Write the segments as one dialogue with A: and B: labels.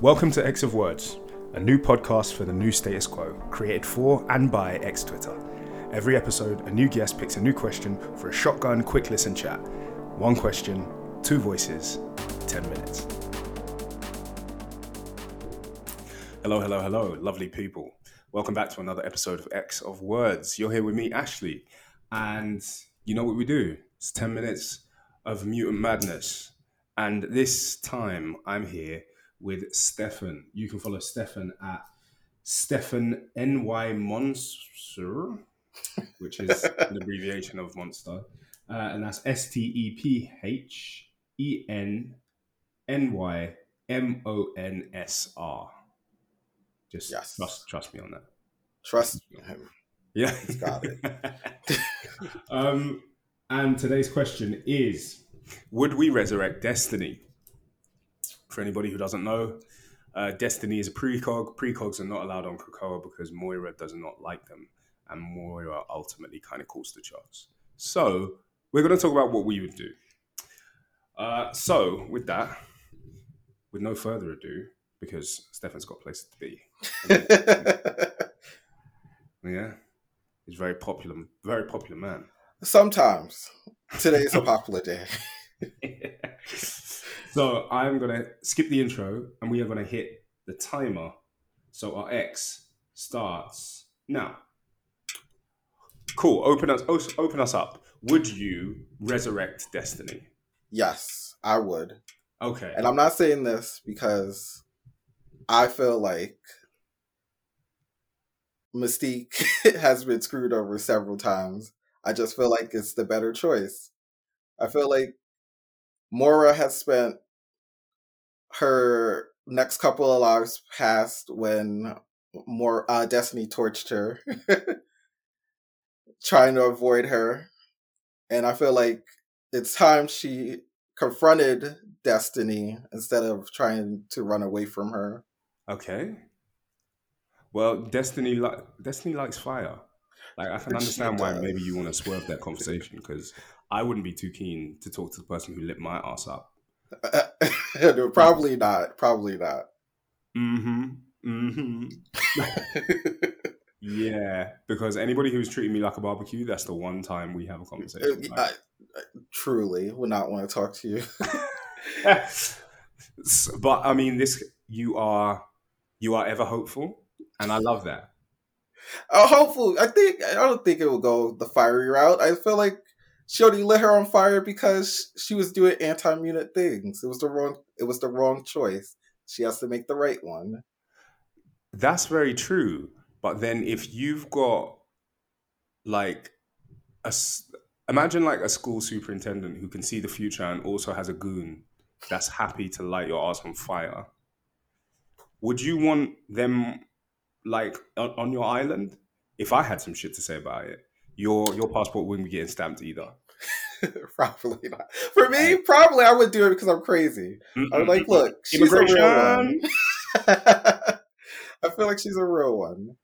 A: Welcome to X of Words, a new podcast for the new status quo, created for and by X Twitter. Every episode, a new guest picks a new question for a shotgun quick listen chat. One question, two voices, 10 minutes. Hello, hello, hello, lovely people. Welcome back to another episode of X of Words. You're here with me, Ashley, and you know what we do? It's 10 minutes of mutant madness. And this time I'm here with Stefan. You can follow Stefan at Stefan NY Monster, which is an abbreviation of monster. Uh, and that's S T E P H E N N Y M O N S R. Just
B: Yes.
A: trust, trust me on that.
B: Trust him.
A: Yeah.
B: He's got it.
A: um, and today's question is Would we resurrect Destiny? For anybody who doesn't know, uh, Destiny is a precog. Precogs are not allowed on Krakoa because Moira does not like them, and Moira ultimately kind of calls the shots. So, we're going to talk about what we would do. Uh, so, with that, with no further ado, because Stefan's got places to be, yeah, he's very popular, very popular man.
B: Sometimes. Today's a popular day.
A: so I'm gonna skip the intro and we are gonna hit the timer. So our X starts now. Cool. Open us. Open us up. Would you resurrect Destiny?
B: Yes, I would.
A: Okay.
B: And I'm not saying this because I feel like Mystique has been screwed over several times. I just feel like it's the better choice. I feel like Moira has spent her next couple of lives passed when more uh, Destiny torched her, trying to avoid her, and I feel like it's time she confronted Destiny instead of trying to run away from her.
A: Okay. Well, Destiny li- Destiny likes fire. Like I can understand why maybe you want to swerve that conversation because I wouldn't be too keen to talk to the person who lit my ass up.
B: Probably not. Probably not.
A: Mm-hmm. Mm-hmm. Yeah, because anybody who's treating me like a barbecue, that's the one time we have a conversation.
B: I, I truly would not want to talk to you.
A: But I mean, this you are you are ever hopeful, and I love that.
B: Uh, hopefully, I think I don't think it will go the fiery route. I feel like she lit her on fire because she was doing anti-mutant things. It was the wrong. It was the wrong choice. She has to make the right one.
A: That's very true. But then, if you've got like a imagine like a school superintendent who can see the future and also has a goon that's happy to light your ass on fire. Would you want them like on your island? If I had some shit to say about it, your your passport wouldn't be getting stamped either.
B: probably not. For me, probably I would do it because I'm crazy. I'm like, look, she's a real one. I feel like she's a real one.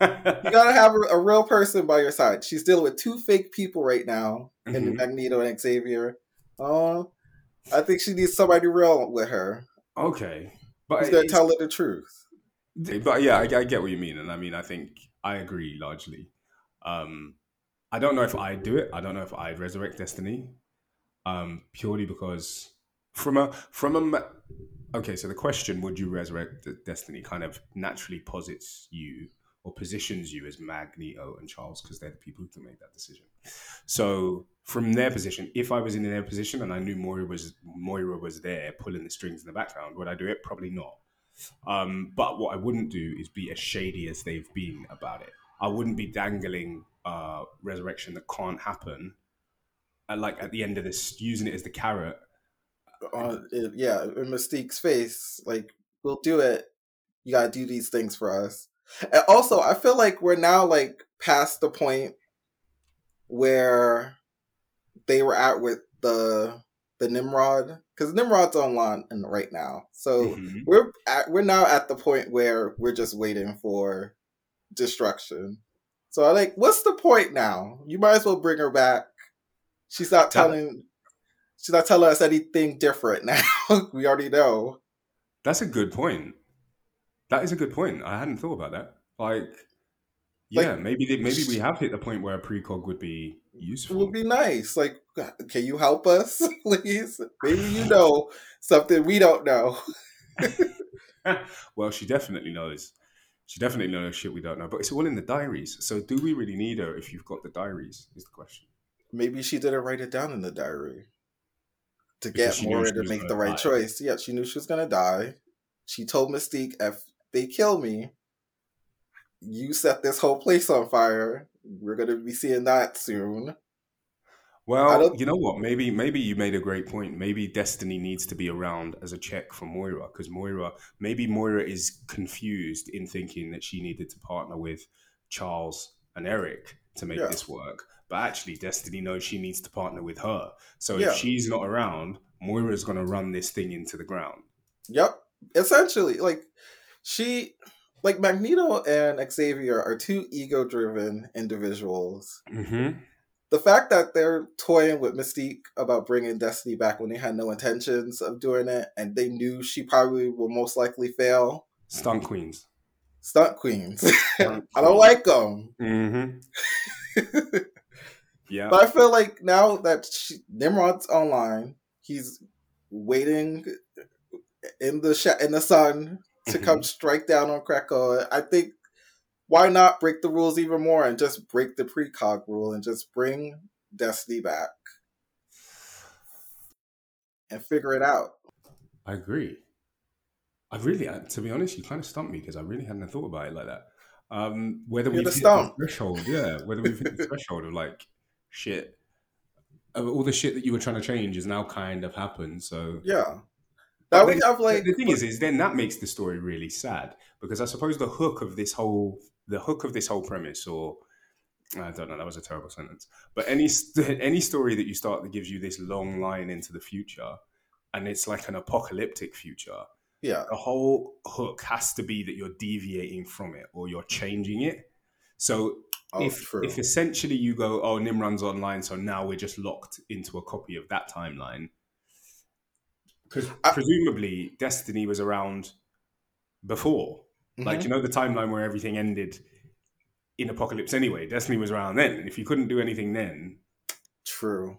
B: You gotta have a, a real person by your side. She's dealing with two fake people right now, in
A: Mhm.
B: Magneto and Xavier. Oh, I think she needs somebody real with her.
A: okay, but
B: Who's gonna tell her the truth?
A: but yeah, I, I get what you mean, and I mean, I think I agree largely. Um, I don't know if I'd do it. I don't know if I'd resurrect Destiny, um, purely because from a from a okay. So the question, would you resurrect Destiny, kind of naturally posits you or positions you as Magneto and Charles because they're the people who can make that decision. So from their position, if I was in their position and I knew Moira was Moira was there pulling the strings in the background, would I do it? Probably not. Um, but what I wouldn't do is be as shady as they've been about it. I wouldn't be dangling uh, resurrection that can't happen. And like at the end of this, using it as the carrot.
B: Uh, yeah, in Mystique's face, like we'll do it. You gotta do these things for us. And also, I feel like we're now like past the point where they were at with the the Nimrod because Nimrod's online and right now. So
A: Mhm.
B: we're at, we're now at the point where we're just waiting for destruction. So I like, what's the point now? You might as well bring her back. She's not
A: That-
B: telling. She's not telling us anything different now. we already know.
A: That's a good point. That is a good point. I hadn't thought about that. Like, yeah,
B: Like,
A: maybe they, maybe we have hit the point where a precog would be
B: It
A: useful.
B: would be nice. Like, can you help us, please? Maybe you know something we don't know.
A: well, she definitely knows. She definitely knows shit we don't know. But it's all in the diaries. So do we really need her if you've got the diaries? Is the question.
B: Maybe she didn't write it down in the diary to
A: Because
B: get Moira to make the right
A: die.
B: choice. Yeah, she knew she was gonna die. She told Mystique, "If they kill me, you set this whole place on fire. We're gonna be seeing that soon."
A: Well, you know what? Maybe maybe you made a great point. Maybe Destiny needs to be around as a check for Moira because Moira maybe Moira is confused in thinking that she needed to partner with Charles and Eric to make
B: Yeah.
A: this work. But actually Destiny knows she needs to partner with her. So
B: Yeah.
A: if she's not around, Moira's going to run this thing into the ground.
B: Yep. Essentially, like she, like Magneto and Xavier are two ego-driven individuals.
A: Mm-hmm.
B: The fact that they're toying with Mystique about bringing Destiny back when they had no intentions of doing it, and they knew she probably will most likely fail.
A: Stunt queens.
B: Stunt queens.
A: Stunt
B: I don't like them,
A: Mm-hmm. Yeah.
B: but I feel like now that she, Nimrod's online, he's waiting in the sh- in the sun to come strike down on Krakoa. I think why not break the rules even more and just break the precog rule and just bring Destiny back and figure it out.
A: I agree. I really, uh, to be honest, you kind of stumped me because I really hadn't thought about it like that. Um, whether
B: You're
A: we've
B: the
A: hit
B: stump.
A: the threshold, yeah, whether we've hit the threshold of like shit, all the shit that you were trying to change has now kind of happened. So
B: Yeah. That we have like
A: the thing is, is then that makes the story really sad because I suppose the hook of this whole, the hook of this whole premise, or I don't know, that was a terrible sentence, but any st- any story that you start that gives you this long line into the future, and it's like an apocalyptic future
B: yeah,
A: the whole hook has to be that you're deviating from it or you're changing it. So
B: oh,
A: if
B: true.
A: if essentially you go, oh, Nimrod's online, so now we're just locked into a copy of that timeline, because presumably Destiny was around before, like
B: Mhm.
A: you know the timeline where everything ended in Apocalypse anyway. Destiny was around then, and if you couldn't do anything then,
B: true.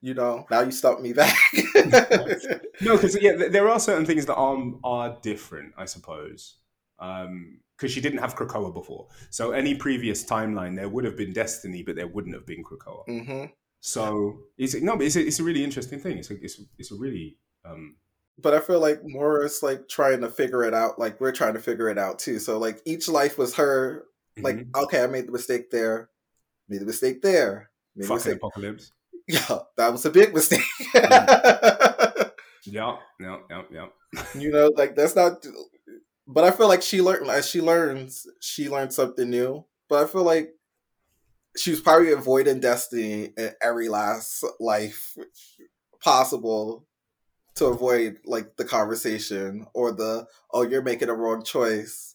B: You know, now you stop me back.
A: No, because yeah, there are certain things that are are different, I suppose. Because she didn't have Krakoa before, so any previous timeline there would have been Destiny, but there wouldn't have been Krakoa.
B: hmm
A: So it's no, but it's a, it's a really interesting thing. It's a, it's it's a really um,
B: But I feel like Moira's like trying to figure it out. Like we're trying to figure it out too. So like each life was her. Like
A: mhm.
B: okay, I made the mistake there. Made the mistake there. Made the
A: fucking
B: mistake.
A: apocalypse.
B: Yeah, that was a big mistake.
A: Yeah, yeah, yeah, yeah.
B: you know, like that's not. But I feel like she learned as she learns, she learned something new. But I feel like she was probably avoiding destiny in every last life possible to avoid like the conversation or the oh you're making a wrong choice.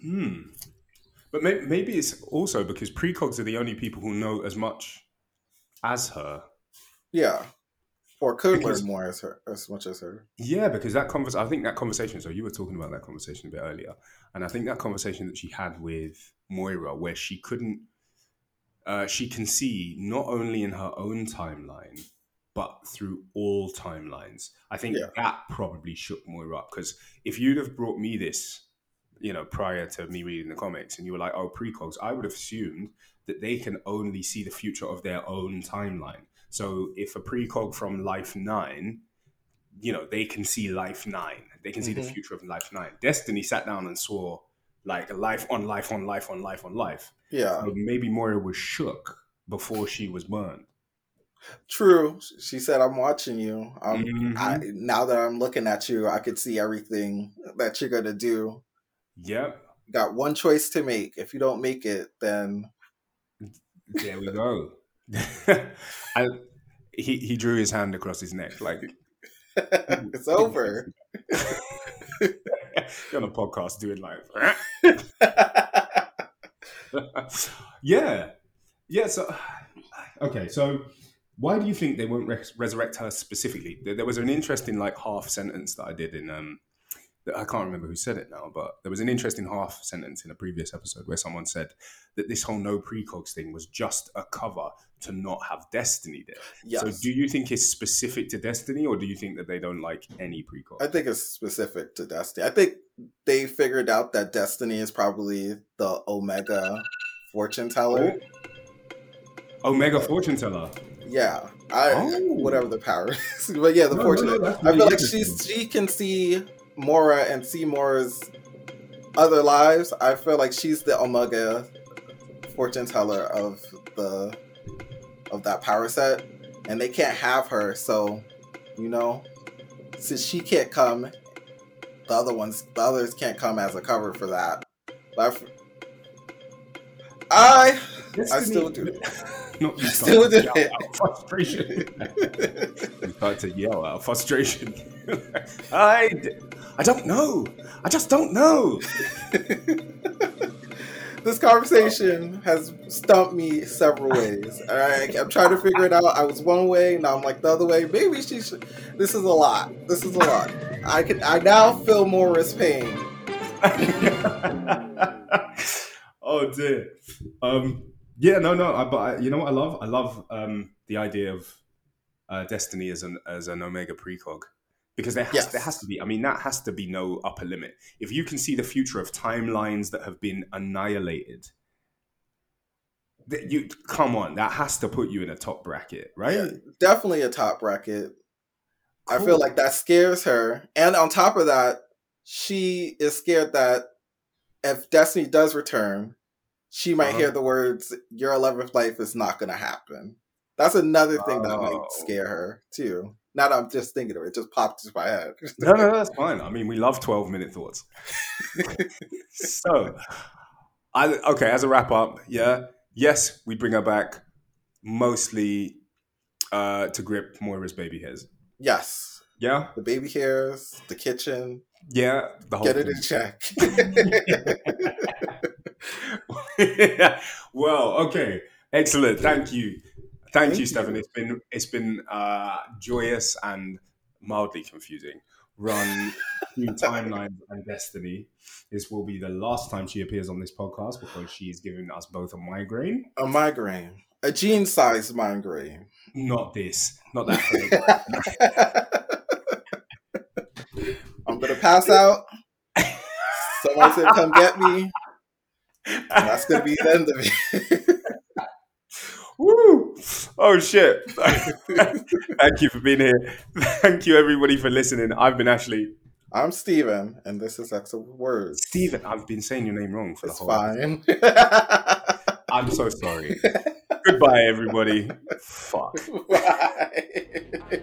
A: Hmm. But may- maybe it's also because precogs are the only people who know as much as her.
B: Yeah, or could
A: Because-
B: learn more as her as much as her.
A: Yeah, because that convers I think that conversation. So you were talking about that conversation a bit earlier, and I think that conversation that she had with Moira, where she couldn't, uh, she can see not only in her own timeline, but through all timelines. I think
B: Yeah.
A: that probably shook Moira up because if you'd have brought me this, you know, prior to me reading the comics, and you were like, "Oh, precogs," I would have assumed that they can only see the future of their own timeline. So if a precog from Life Nine you know, they can see life nine. They can see the
B: Mhm.
A: future of life nine. Destiny sat down and saw like life on life on life on life on life.
B: Yeah,
A: So maybe Moira was shook before she was burned.
B: True. She said, "I'm watching you. Um,
A: Mhm.
B: I, now that I'm looking at you, I could see everything that you're gonna do.
A: Yep.
B: You got one choice to make. If you don't make it, then
A: There we go. I, he he drew his hand across his neck like
B: it's over.
A: You're on a podcast doing like yeah yeah so okay so why do you think they won't res- resurrect her specifically? There, there was an interesting like half sentence that I did in um, I can't remember who said it now, but there was an interesting half sentence in a previous episode where someone said that this whole no precogs thing was just a cover to not have Destiny there.
B: Yes.
A: So do you think it's specific to Destiny or do you think that they don't like any precogs?
B: I think it's specific to Destiny. I think they figured out that Destiny is probably the Omega fortune teller.
A: Oh. Omega fortune teller.
B: Yeah. I
A: Oh.
B: whatever the power is. but yeah, the
A: No,
B: fortune
A: no,
B: I feel like she's she can see Moira and see Moira's other lives. I feel like she's the Omega fortune teller of the of that power set, and they can't have her. So, you know, since she can't come, the other ones, the others can't come as a cover for that. But I still do.
A: Not you
B: Still
A: yell
B: it.
A: frustration. you start to yell out of frustration. I, I don't know. I just don't know.
B: this conversation has stumped me several ways. I, I'm trying to figure it out. I was one way, now I'm like the other way. Maybe she should. This is a lot. This is a lot. I can. I now feel Moira's pain.
A: oh dear. Um, yeah, no, no. I, but I, you know what I love? I love um, the idea of uh, Destiny as an as an Omega precog because there has,
B: Yes.
A: there has to be. I mean, that has to be no upper limit. If you can see the future of timelines that have been annihilated, that you come on, that has to put you in a top bracket, right?
B: Yeah, definitely a top bracket. I feel like that scares her, and on top of that, she is scared that if Destiny does return, she might
A: Uh-huh.
B: hear the words "Your eleventh life is not going to happen." That's another thing that
A: Oh.
B: might scare her too. Now that I'm just thinking of it, it just popped into my head.
A: No, no, that's fine. I mean, we love 12 minute thoughts. so, I, okay, as a wrap up, yeah, yes, we bring her back mostly uh, to grip Moira's baby hairs.
B: yes,
A: Yeah,
B: the baby hairs, the kitchen,
A: yeah, the whole
B: get it in check.
A: well, okay, excellent. Thank you, thank,
B: Thank
A: you,
B: you.
A: Stefan. It's been it's been uh, joyous and mildly confusing. Run through timelines and destiny. This will be the last time she appears on this podcast because she's giving us both a migraine.
B: a migraine, a gene-sized migraine.
A: Not this, not that.
B: I'm gonna pass out. Someone gonna come get me. That's gonna be the end of it.
A: Woo! Oh shit! Thank you for being here. Thank you everybody for listening. I've been Ashley.
B: I'm Stephen, and this is X of Words.
A: Stephen, I've been saying your name wrong for
B: It's
A: the whole.
B: fine.
A: I'm so sorry. Goodbye, everybody. Fuck.
B: Bye.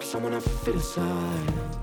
C: Someone I fit aside.